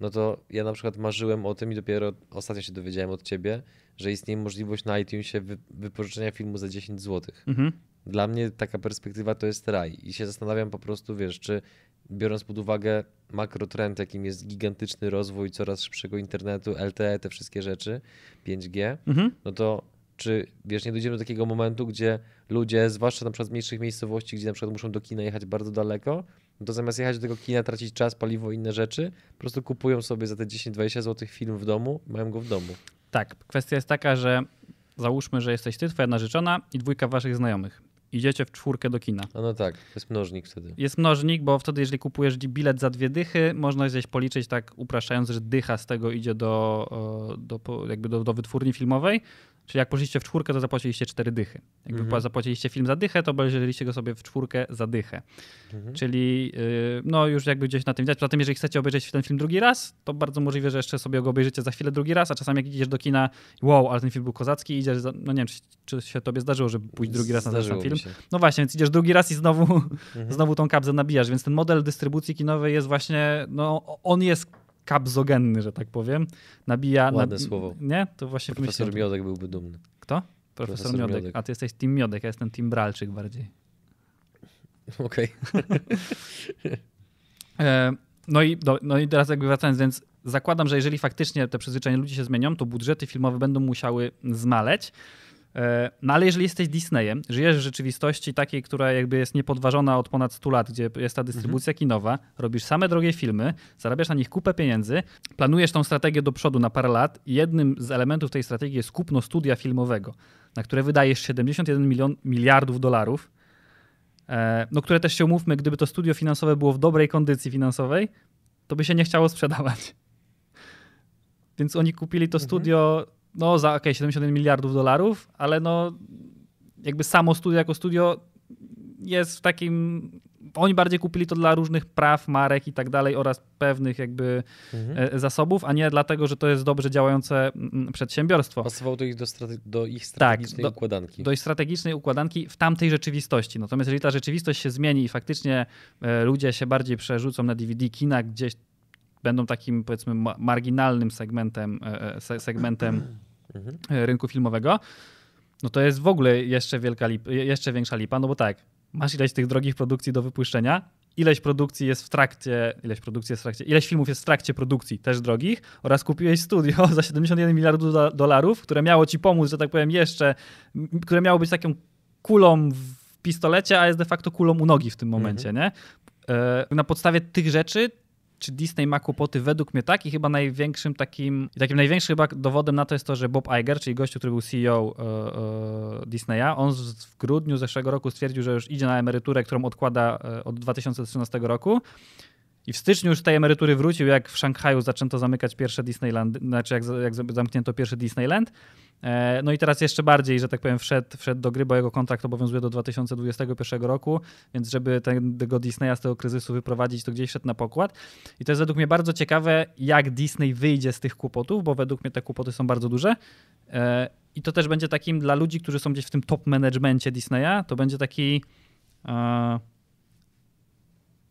no to ja na przykład marzyłem o tym i dopiero ostatnio się dowiedziałem od ciebie, że istnieje możliwość na iTunesie wy, wypożyczenia filmu za 10 zł. mhm. Dla mnie taka perspektywa to jest raj i się zastanawiam po prostu, wiesz, czy biorąc pod uwagę makrotrend, jakim jest gigantyczny rozwój coraz szybszego internetu, LTE, te wszystkie rzeczy, 5G, Mhm. no to czy wiesz, nie dojdziemy do takiego momentu, gdzie ludzie, zwłaszcza na przykład z mniejszych miejscowości, gdzie na przykład muszą do kina jechać bardzo daleko, no to zamiast jechać do tego kina, tracić czas, paliwo i inne rzeczy, po prostu kupują sobie za te 10-20 zł film w domu, mają go w domu. Tak, kwestia jest taka, że załóżmy, że jesteś ty, twoja narzeczona i dwójka waszych znajomych. Idziecie w czwórkę do kina. No, no tak, jest mnożnik wtedy. Jest mnożnik, bo wtedy, jeżeli kupujesz bilet za dwie dychy, można gdzieś policzyć tak upraszczając, że dycha z tego idzie do, do, jakby do, do wytwórni filmowej. Czyli jak poszliście w czwórkę, to zapłaciliście cztery dychy. Jakby Mhm. zapłaciliście film za dychę, to obejrzeliście go sobie w czwórkę za dychę. Mhm. Czyli yy, no już jakby gdzieś na tym widać. Poza tym, jeżeli chcecie obejrzeć ten film drugi raz, to bardzo możliwe, że jeszcze sobie go obejrzycie za chwilę drugi raz, a czasami jak idziesz do kina, wow, ale ten film był kozacki idziesz, za, no nie wiem, czy, czy się tobie zdarzyło, żeby pójść drugi raz na ten sam film. Się. No właśnie, więc idziesz drugi raz i znowu, Mhm. znowu tą kabzę nabijasz, więc ten model dystrybucji kinowej jest właśnie, no on jest kabzogenny, że tak powiem. Nabija... Ładne słowo. Nie? To właśnie Profesor. Miodek byłby dumny. Kto? Profesor, Profesor Miodek. Miodek. A ty jesteś Team Miodek, ja jestem Team Bralczyk bardziej. <laughs> Okej. <laughs> E, No i, no, no i teraz jakby wracając, więc zakładam, że jeżeli faktycznie te przyzwyczajenia ludzi się zmienią, to budżety filmowe będą musiały zmaleć. E, No ale jeżeli jesteś Disneyem, żyjesz w rzeczywistości takiej, która jakby jest niepodważona od ponad 100 lat, gdzie jest ta dystrybucja kinowa, robisz same drogie filmy, zarabiasz na nich kupę pieniędzy, planujesz tą strategię do przodu na parę lat i jednym z elementów tej strategii jest kupno studia filmowego, na które wydajesz 71 milion, miliardów dolarów, E, no które też się umówmy, gdyby to studio finansowe było w dobrej kondycji finansowej, to by się nie chciało sprzedawać. <laughs> Więc oni kupili to Mhm. studio no za okay, 71 miliardów dolarów, ale no jakby samo studio jako studio jest w takim oni bardziej kupili to dla różnych praw, marek i tak dalej oraz pewnych jakby Mhm. e, zasobów, a nie dlatego, że to jest dobrze działające mm, przedsiębiorstwo. Pasowało to ich do, strate- do ich strategicznej do- układanki. dość strategicznej układanki w tamtej rzeczywistości. Natomiast jeżeli ta rzeczywistość się zmieni i faktycznie e, ludzie się bardziej przerzucą na DVD, kina gdzieś będą takim powiedzmy ma- marginalnym segmentem, e, e, se- segmentem Mhm. e, rynku filmowego, no to jest w ogóle jeszcze, wielka lip, jeszcze większa lipa, no bo tak, masz ileś tych drogich produkcji do wypuszczenia, ileś produkcji jest w trakcie, ileś produkcji jest w trakcie, ileś filmów jest w trakcie produkcji, też drogich, oraz kupiłeś studio <laughs> za 71 miliardów do, dolarów, które miało ci pomóc, że tak powiem, jeszcze, które miało być taką kulą w pistolecie, a jest de facto kulą u nogi w tym momencie, nie? Na podstawie tych rzeczy czy Disney ma kłopoty według mnie tak i chyba największym takim, takim największym chyba dowodem na to jest to, że Bob Iger, czyli gościu, który był CEO e, e, Disneya, on z- w grudniu zeszłego roku stwierdził, że już idzie na emeryturę, którą odkłada e, od 2013 roku i w styczniu już tej emerytury wrócił, jak w Szanghaju zaczęto zamykać pierwsze Disneyland, znaczy jak, jak za- zamknięto pierwszy Disneyland. E, No i teraz jeszcze bardziej, że tak powiem, wszedł, wszedł do gry, bo jego kontrakt obowiązuje do 2021 roku, więc żeby tego Disneya z tego kryzysu wyprowadzić, to gdzieś szedł na pokład. I to jest według mnie bardzo ciekawe, jak Disney wyjdzie z tych kłopotów, bo według mnie te kłopoty są bardzo duże. E, I to też będzie takim dla ludzi, którzy są gdzieś w tym top managemencie Disneya, to będzie taki.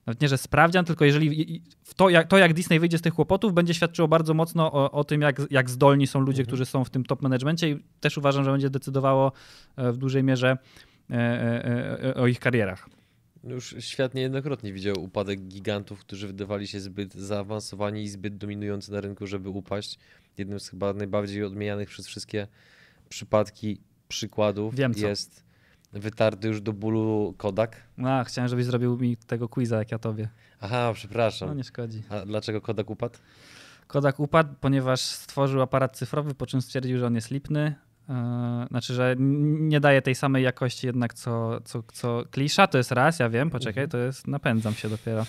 Nawet nie, że sprawdzian, tylko jeżeli to jak, to, jak Disney wyjdzie z tych kłopotów, będzie świadczyło bardzo mocno o, o tym, jak, jak zdolni są ludzie, Mhm. którzy są w tym top managemencie i też uważam, że będzie decydowało e, w dużej mierze e, e, o ich karierach. Już świat niejednokrotnie widział upadek gigantów, którzy wydawali się zbyt zaawansowani i zbyt dominujący na rynku, żeby upaść. Jednym z chyba najbardziej odmienianych przez wszystkie przypadki przykładów Wiem jest wytarty już do bólu Kodak. A, chciałem, żebyś zrobił mi tego quiza, jak ja tobie. Aha, przepraszam. No nie szkodzi. A dlaczego Kodak upadł? Kodak upadł, ponieważ stworzył aparat cyfrowy, po czym stwierdził, że on jest lipny. Yy, Znaczy, że nie daje tej samej jakości jednak co, co, co klisza, to jest raz, ja wiem, poczekaj, Mhm. to jest, napędzam się dopiero.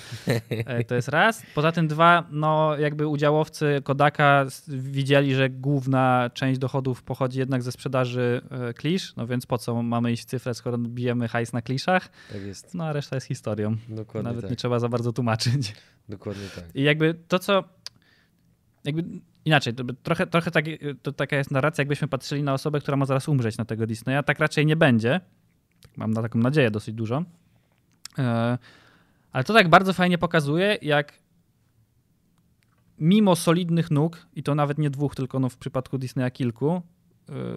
E, <laughs> To jest raz. Poza tym dwa, no jakby udziałowcy Kodaka widzieli, że główna część dochodów pochodzi jednak ze sprzedaży e, klisz, no więc po co mamy iść w cyfrę, skoro bijemy hajs na kliszach, Tak jest. no a reszta jest historią. Dokładnie Nawet tak. nie trzeba za bardzo tłumaczyć. Dokładnie tak. I jakby to, co. Jakby inaczej, to trochę, trochę tak, to taka jest narracja, jakbyśmy patrzyli na osobę, która ma zaraz umrzeć na tego Disneya. Tak raczej nie będzie. Mam na taką nadzieję dosyć dużo. E, Ale to tak bardzo fajnie pokazuje, jak mimo solidnych nóg, i to nawet nie dwóch, tylko no w przypadku Disneya kilku,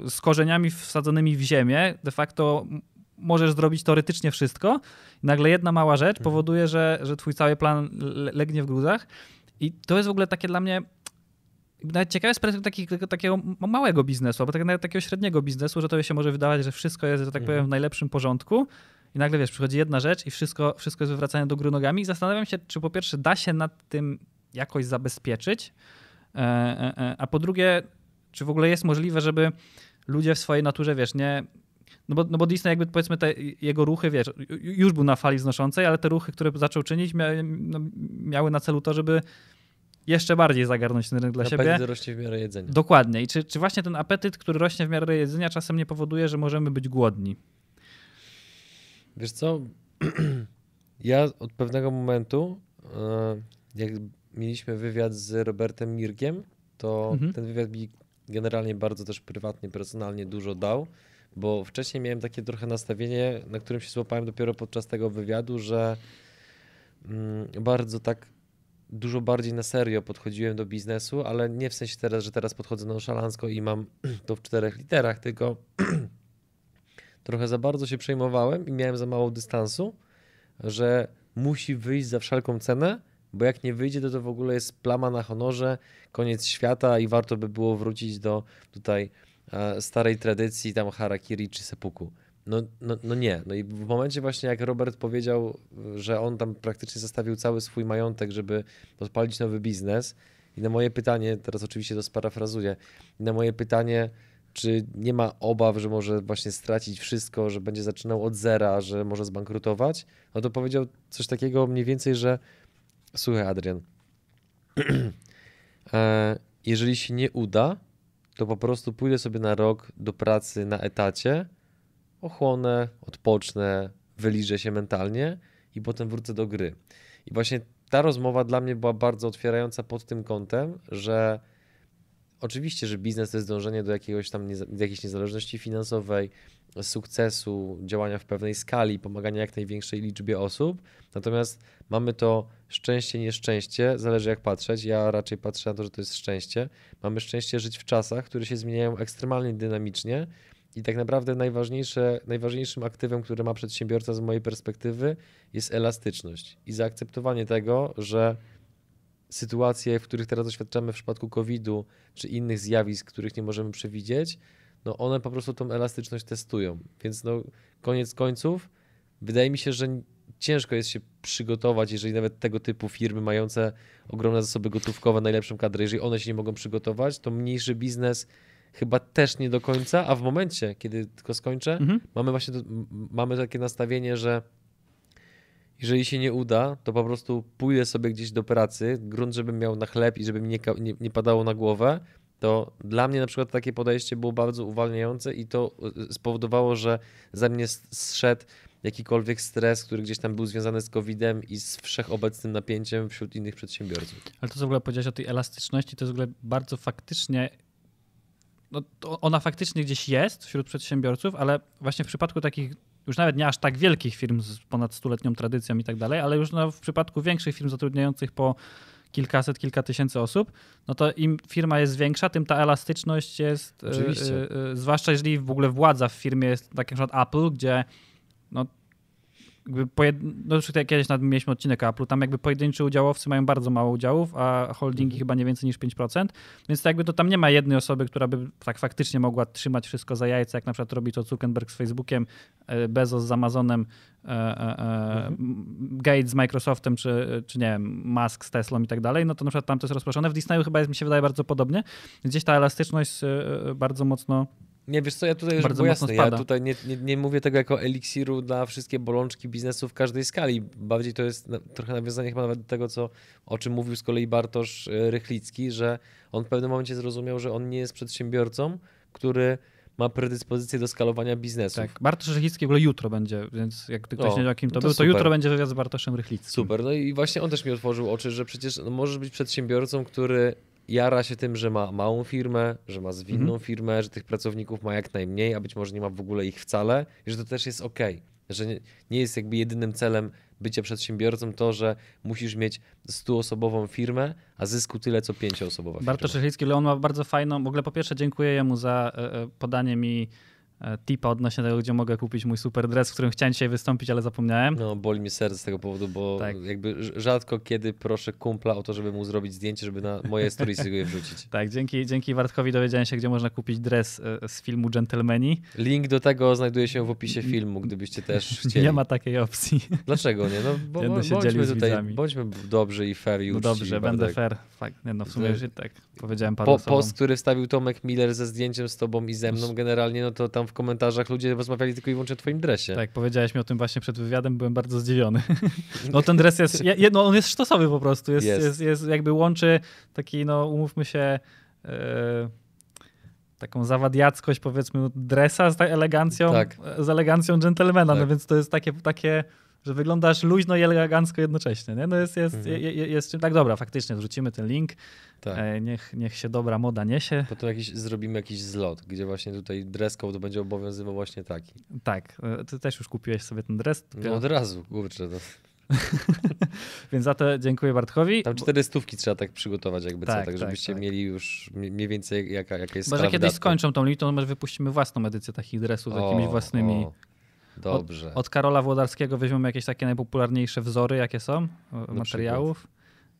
e, z korzeniami wsadzonymi w ziemię, de facto możesz zrobić teoretycznie wszystko. Nagle jedna mała rzecz Mhm. powoduje, że, że twój cały plan le- legnie w gruzach. I to jest w ogóle takie dla mnie nawet ciekawe z perspektywy taki- takiego, małego biznesu, albo tak, nawet takiego średniego biznesu, że to się może wydawać, że wszystko jest, że tak Mhm. powiem, w najlepszym porządku. I nagle wiesz, przychodzi jedna rzecz i wszystko, wszystko jest wywracane do góry nogami. I zastanawiam się, czy po pierwsze da się nad tym jakoś zabezpieczyć, e, e, e, a po drugie, czy w ogóle jest możliwe, żeby ludzie w swojej naturze, wiesz, nie. No bo, no bo Disney jakby powiedzmy te jego ruchy, wiesz, ju- już był na fali wznoszącej, ale te ruchy, które zaczął czynić, no, miały na celu to, żeby jeszcze bardziej zagarnąć ten rynek dla siebie. Apetyt rośnie w miarę jedzenia. Dokładnie. I czy, czy właśnie ten apetyt, który rośnie w miarę jedzenia, czasem nie powoduje, że możemy być głodni? Wiesz co? <clears throat> Ja od pewnego momentu, e, jak mieliśmy wywiad z Robertem Mirkiem, to Mhm. ten wywiad mi generalnie bardzo też prywatnie, personalnie dużo dał, bo wcześniej miałem takie trochę nastawienie, na którym się złapałem dopiero podczas tego wywiadu, że mm, bardzo tak dużo bardziej na serio podchodziłem do biznesu, ale nie w sensie teraz, że teraz podchodzę nonszalancko i mam <clears throat> to w czterech literach, tylko <clears throat> trochę za bardzo się przejmowałem i miałem za mało dystansu, że musi wyjść za wszelką cenę, bo jak nie wyjdzie, to to w ogóle jest plama na honorze, koniec świata i warto by było wrócić do tutaj e, starej tradycji, tam harakiri czy sepuku. No, no, no nie. No i w momencie właśnie jak Robert powiedział, że on tam praktycznie zostawił cały swój majątek, żeby odpalić nowy biznes i na moje pytanie, teraz oczywiście to sparafrazuję, na moje pytanie, czy nie ma obaw, że może właśnie stracić wszystko, że będzie zaczynał od zera, że może zbankrutować, no to powiedział coś takiego mniej więcej, że słuchaj Adrian, <clears throat> E, jeżeli się nie uda, to po prostu pójdę sobie na rok do pracy na etacie, ochłonę, odpocznę, wyliżę się mentalnie i potem wrócę do gry. I właśnie ta rozmowa dla mnie była bardzo otwierająca pod tym kątem, że oczywiście, że biznes to jest dążenie do jakiegoś tam do jakiejś niezależności finansowej, sukcesu, działania w pewnej skali, pomagania jak największej liczbie osób. Natomiast mamy to szczęście, nieszczęście, zależy jak patrzeć. Ja raczej patrzę na to, że to jest szczęście. Mamy szczęście żyć w czasach, które się zmieniają ekstremalnie dynamicznie. I tak naprawdę najważniejsze, najważniejszym aktywem, które ma przedsiębiorca z mojej perspektywy, jest elastyczność i zaakceptowanie tego, że sytuacje, w których teraz doświadczamy w przypadku COVID-u czy innych zjawisk, których nie możemy przewidzieć, no one po prostu tą elastyczność testują. Więc no, koniec końców, wydaje mi się, że ciężko jest się przygotować, jeżeli nawet tego typu firmy mające ogromne zasoby gotówkowe, najlepszą kadrę, jeżeli one się nie mogą przygotować, to mniejszy biznes chyba też nie do końca, a w momencie, kiedy tylko skończę, mhm. mamy właśnie mamy takie nastawienie, że jeżeli się nie uda, to po prostu pójdę sobie gdzieś do pracy, grunt, żebym miał na chleb i żeby mi nie, nie, nie padało na głowę, to dla mnie na przykład takie podejście było bardzo uwalniające i to e, spowodowało, że za mnie zszedł jakikolwiek stres, który gdzieś tam był związany z COVID-em i z wszechobecnym napięciem wśród innych przedsiębiorców. Ale to, co w ogóle powiedziałeś o tej elastyczności, to jest w ogóle bardzo faktycznie no, ona faktycznie gdzieś jest wśród przedsiębiorców, ale właśnie w przypadku takich już nawet nie aż tak wielkich firm z ponad stuletnią tradycją i tak dalej, ale już no, w przypadku większych firm zatrudniających po kilkaset, kilka tysięcy osób, no to im firma jest większa, tym ta elastyczność jest. E, Oczywiście. Yy, yy, zwłaszcza jeżeli w ogóle władza w firmie jest, tak jak na przykład Apple, gdzie no, jakby pojed... no już kiedyś nawet mieliśmy odcinek Apple, tam jakby pojedynczy udziałowcy mają bardzo mało udziałów, a holdingi mhm. chyba nie więcej niż 5%, więc to jakby to tam nie ma jednej osoby, która by tak faktycznie mogła trzymać wszystko za jajce, jak na przykład robi to Zuckerberg z Facebookiem, e, Bezos z Amazonem, e, e, mhm. Gates z Microsoftem, czy, czy nie wiem, Musk z Teslą i tak dalej, no to na przykład tam to jest rozproszone. W Disneyu chyba jest, mi się wydaje bardzo podobnie. Gdzieś ta elastyczność bardzo mocno nie, wiesz co, ja tutaj, Bardzo jasne, ja tutaj nie, nie, nie, mówię tego jako eliksiru dla wszystkie bolączki biznesu w każdej skali. Bardziej to jest trochę nawiązanie chyba nawet do tego, co, o czym mówił z kolei Bartosz e, Rychlicki, że on w pewnym momencie zrozumiał, że on nie jest przedsiębiorcą, który ma predyspozycję do skalowania biznesu. Tak, Bartosz Rychlicki w ogóle jutro będzie, więc jak ktoś o, nie wie, kim to, to był, to super. jutro będzie wywiad z Bartoszem Rychlickim. Super, no i właśnie on też mi otworzył oczy, że przecież no, możesz być przedsiębiorcą, który jara się tym, że ma małą firmę, że ma zwinną mhm. firmę, że tych pracowników ma jak najmniej, a być może nie ma w ogóle ich wcale, i że to też jest ok. Że nie, nie jest jakby jedynym celem bycia przedsiębiorcą to, że musisz mieć stuosobową firmę, a zysku tyle co pięcioosobowa firma. Bartosz Szychlicki, on ma bardzo fajną, w ogóle po pierwsze dziękuję jemu za e, e, podanie mi tipa odnośnie tego, gdzie mogę kupić mój super dress, w którym chciałem dzisiaj wystąpić, ale zapomniałem. No, boli mi serce z tego powodu, bo tak. jakby rzadko kiedy proszę kumpla o to, żeby mu zrobić zdjęcie, żeby na moje stories je wrzucić. <laughs> Tak, dzięki, dzięki Wartkowi dowiedziałem się, gdzie można kupić dres e, z filmu Gentlemani. Link do tego znajduje się w opisie filmu, gdybyście też <laughs> chcieli. Nie ma takiej opcji. <laughs> Dlaczego nie? No, bo się bądźmy tutaj, bądźmy dobrzy i fair i no Dobrze, będę fair. Nie, no w sumie już tak powiedziałem parę po, Post, który wstawił Tomek Miller ze zdjęciem z tobą i ze mną generalnie, no to tam w komentarzach ludzie rozmawiali tylko i wyłącznie o twoim dresie. Tak, powiedziałeś mi o tym właśnie przed wywiadem, byłem bardzo zdziwiony. <laughs> No ten dres jest, no on jest sztosowy po prostu, jest, jest. jest, jest jakby łączy taki, no umówmy się, yy, taką zawadiackość powiedzmy dresa z elegancją, tak. z elegancją dżentelmena, no tak. no więc to jest takie, takie że wyglądasz luźno i elegancko jednocześnie. Nie? No jest, jest, mhm. jest, jest, tak, dobra, faktycznie zrzucimy ten link. Tak. E, niech, niech się dobra moda niesie. Potem jakiś, zrobimy jakiś zlot, gdzie właśnie tutaj dress code będzie obowiązywał właśnie taki. Tak, e, ty też już kupiłeś sobie ten dress. No od razu, kurczę. To... <laughs> Więc za to dziękuję Bartkowi. Tam cztery stówki trzeba tak przygotować, jakby tak, co, tak, tak żebyście tak. mieli już mniej więcej jaka, jaka jest Bo że kiedyś skończą tą to może wypuścimy własną edycję takich dressów z jakimiś własnymi. O. Dobrze. Od, od, Karola Włodarskiego weźmiemy jakieś takie najpopularniejsze wzory, jakie są, Na materiałów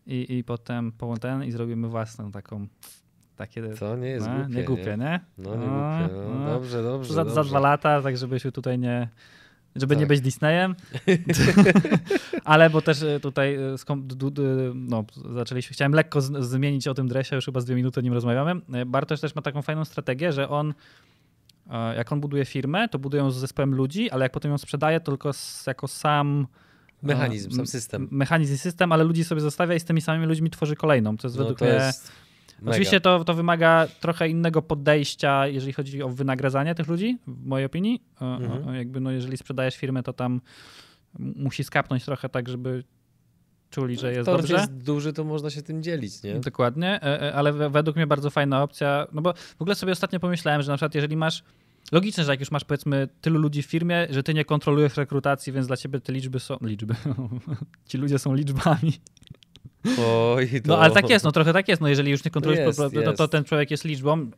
i, i potem połączymy i zrobimy własną taką takie. To nie jest no, głupie, nie głupie, nie? No nie no, głupie. No, no. Dobrze, dobrze. Za, dobrze. za dwa lata, tak żebyśmy tutaj nie. Żeby tak. nie być Disneyem, <laughs> ale bo też e, tutaj e, no, zaczęliśmy, chciałem lekko zmienić o tym dresie, już chyba z dwie minuty nim rozmawiamy. E, Bartosz też ma taką fajną strategię, że on jak on buduje firmę, to budują z zespołem ludzi, ale jak potem ją sprzedaje, to tylko jako sam Mechanizm, no, sam system. Mechanizm i system, ale ludzi sobie zostawia i z tymi samymi ludźmi tworzy kolejną. To jest No według to mnie... jest mega. Oczywiście to, to wymaga trochę innego podejścia, jeżeli chodzi o wynagradzanie tych ludzi, w mojej opinii. E, e, Mhm. Jakby no, jeżeli sprzedajesz firmę, to tam musi skapnąć trochę tak, żeby czuli, że jest Tort dobrze. jest duży, to można się tym dzielić, nie? Dokładnie, e, e, ale we- według mnie bardzo fajna opcja, no bo w ogóle sobie ostatnio pomyślałem, że na przykład jeżeli masz, logiczne, że jak już masz powiedzmy tylu ludzi w firmie, że ty nie kontrolujesz rekrutacji, więc dla ciebie te liczby są, liczby, <laughs> ci ludzie są liczbami. Oj, to... No ale tak jest, no trochę tak jest, no jeżeli już nie kontrolujesz, Jest, no, to jest. ten człowiek jest liczbą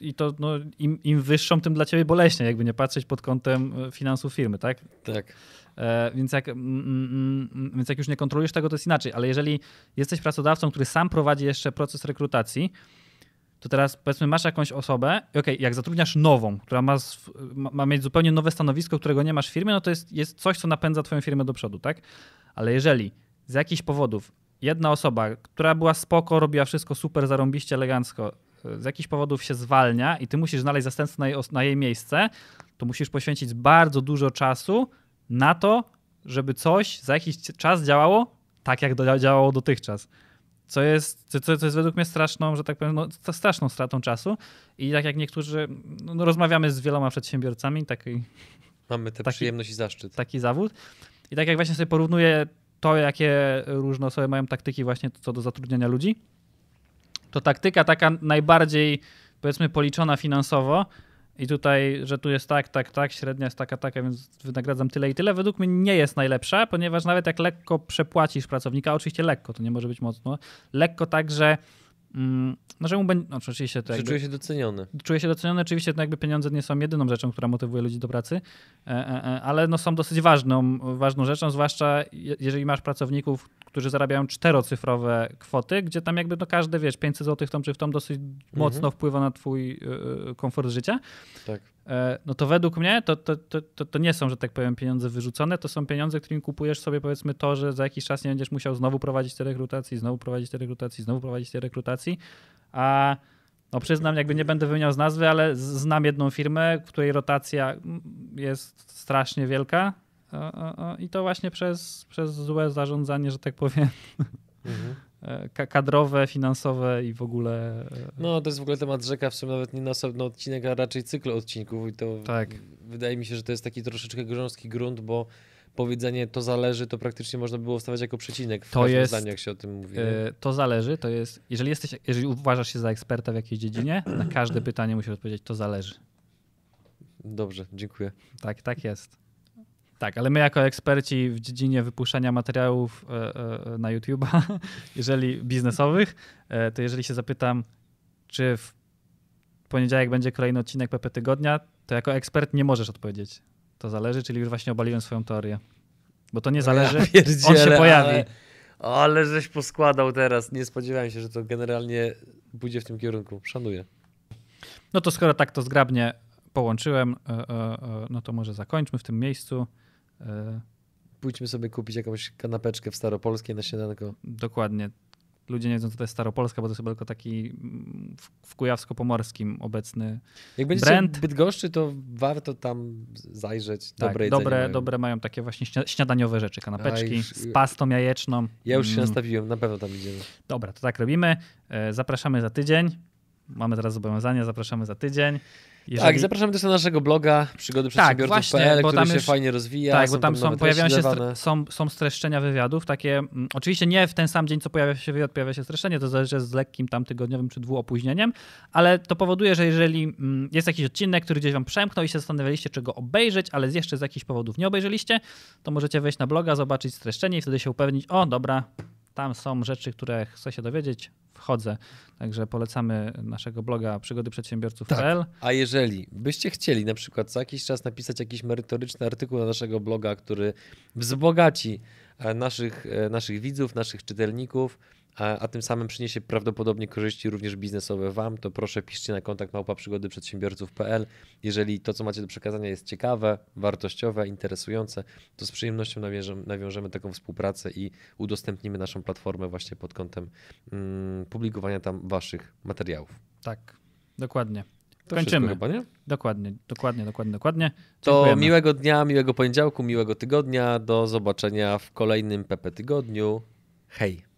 i to no, im, im wyższą, tym dla ciebie boleśnie, jakby nie patrzeć pod kątem e, finansów firmy, tak? Tak. E, więc, jak, mm, mm, mm, więc jak już nie kontrolujesz tego, to jest inaczej. Ale jeżeli jesteś pracodawcą, który sam prowadzi jeszcze proces rekrutacji, to teraz powiedzmy masz jakąś osobę okej, jak zatrudniasz nową, która ma, ma, mieć zupełnie nowe stanowisko, którego nie masz w firmie, no to jest, jest coś, co napędza twoją firmę do przodu, tak? Ale jeżeli z jakichś powodów jedna osoba, która była spoko, robiła wszystko super, zarąbiście, elegancko, e, z jakichś powodów się zwalnia i ty musisz znaleźć zastępstwo na jej, na jej miejsce, to musisz poświęcić bardzo dużo czasu na to, żeby coś za jakiś czas działało tak, jak działało dotychczas. Co jest, co, co jest według mnie straszną, że tak powiem, no, straszną stratą czasu. I tak jak niektórzy, no, no, rozmawiamy z wieloma przedsiębiorcami, taki, Mamy tę Taki- przyjemność i zaszczyt. taki zawód. I tak jak właśnie sobie porównuję to, jakie różne osoby mają taktyki właśnie co do zatrudniania ludzi, to taktyka taka najbardziej, powiedzmy, policzona finansowo i tutaj, że tu jest tak, tak, tak, średnia jest taka, taka, więc wynagradzam tyle i tyle, według mnie nie jest najlepsza, ponieważ nawet jak lekko przepłacisz pracownika, oczywiście lekko, to nie może być mocno, lekko tak, że mm, no, że mu będzie, no, oczywiście to jakby, czuję się doceniony. czuję się doceniony. Oczywiście no jakby pieniądze nie są jedyną rzeczą, która motywuje ludzi do pracy, e, e, e, ale no są dosyć ważną, ważną rzeczą, zwłaszcza je- jeżeli masz pracowników, którzy zarabiają czterocyfrowe kwoty, gdzie tam jakby no każde, wiesz, 500 zł w tą czy w tą dosyć mocno wpływa na twój e, e, komfort życia. Tak. E, no to według mnie to, to, to, to, to nie są, że tak powiem, pieniądze wyrzucone, to są pieniądze, którymi kupujesz sobie powiedzmy to, że za jakiś czas nie będziesz musiał znowu prowadzić te rekrutacji, znowu prowadzić te rekrutacji, znowu prowadzić te rekrutacji, a no przyznam, jakby nie będę wymieniał z nazwy, ale znam jedną firmę, w której rotacja mm, jest strasznie wielka i to właśnie przez, przez złe zarządzanie, że tak powiem, Mhm. <laughs> e, ka- kadrowe, finansowe i w ogóle... e, No, to jest w ogóle temat rzeka, w sumie nawet nie na osobny odcinek, a raczej cykl odcinków i to Tak. wydaje mi się, że to jest taki troszeczkę grząski grunt, bo powiedzenie to zależy, to praktycznie można było stawiać jako przecinek w To jest, zdaniu, jak się o tym mówi. E, To zależy, to jest, jeżeli jesteś, jeżeli uważasz się za eksperta w jakiejś dziedzinie, na każde pytanie musisz odpowiedzieć, to zależy. Dobrze, dziękuję. Tak, tak jest. Tak, ale my jako eksperci w dziedzinie wypuszczania materiałów e, e, na YouTube'a, <laughs> jeżeli biznesowych, e, to jeżeli się zapytam, czy w poniedziałek będzie kolejny odcinek PP Tygodnia, to jako ekspert nie możesz odpowiedzieć. To zależy, czyli już właśnie obaliłem swoją teorię. Bo to nie zależy, Ja on się pojawi. Ale, ale żeś poskładał teraz. Nie spodziewałem się, że to generalnie pójdzie w tym kierunku. Szanuję. No to skoro tak to zgrabnie połączyłem, e, e, e, no to może zakończmy w tym miejscu. E, Pójdźmy sobie kupić jakąś kanapeczkę w Staropolskiej na śniadanko. Dokładnie. Ludzie nie wiedzą, co to jest Staropolska, bo to jest chyba tylko taki mm, w, Kujawsko-Pomorskim obecny. Jak będziecie Brand. w Bydgoszczy, to warto tam zajrzeć. Tak, Dobre jedzenie dobre, mają. dobre mają takie właśnie śnia- śniadaniowe rzeczy, kanapeczki już- z pastą jajeczną. Ja już się Mm, nastawiłem, na pewno tam idziemy. Dobra, to tak robimy. E, Zapraszamy za tydzień. Mamy teraz zobowiązania, zapraszamy za tydzień. Tak, zapraszamy też na naszego bloga przygody właśnie, przedsiębiorców.pl, bo który tam się już- fajnie rozwija. Tak, bo tam są, pojawiają się stre- są, są streszczenia wywiadów, takie, mm, oczywiście nie w ten sam dzień, co pojawia się wywiad, pojawia się streszczenie, to zależy z lekkim tam tygodniowym czy dwuopóźnieniem, ale to powoduje, że jeżeli mm, jest jakiś odcinek, który gdzieś wam przemknął i się zastanawialiście, czego obejrzeć, ale jeszcze z jakichś powodów nie obejrzeliście, to możecie wejść na bloga, zobaczyć streszczenie i wtedy się upewnić, o dobra, tam są rzeczy, które chcę się dowiedzieć, wchodzę. Także polecamy naszego bloga przygodyprzedsiębiorców.pl. A jeżeli byście chcieli na przykład co jakiś czas napisać jakiś merytoryczny artykuł na naszego bloga, który wzbogaci e, naszych, e, naszych widzów, naszych czytelników, a, a tym samym przyniesie prawdopodobnie korzyści również biznesowe Wam, to proszę piszcie na kontakt małpa przygody przedsiębiorców.pl. Jeżeli to, co macie do przekazania jest ciekawe, wartościowe, interesujące, to z przyjemnością nawiążemy, nawiążemy taką współpracę i udostępnimy naszą platformę właśnie pod kątem mm, publikowania tam Waszych materiałów. Tak, dokładnie. To Kończymy. Chyba, nie? Dokładnie, dokładnie, dokładnie, dokładnie. To Dziękujemy. miłego dnia, miłego poniedziałku, miłego tygodnia. Do zobaczenia w kolejnym PP Tygodniu. Hej.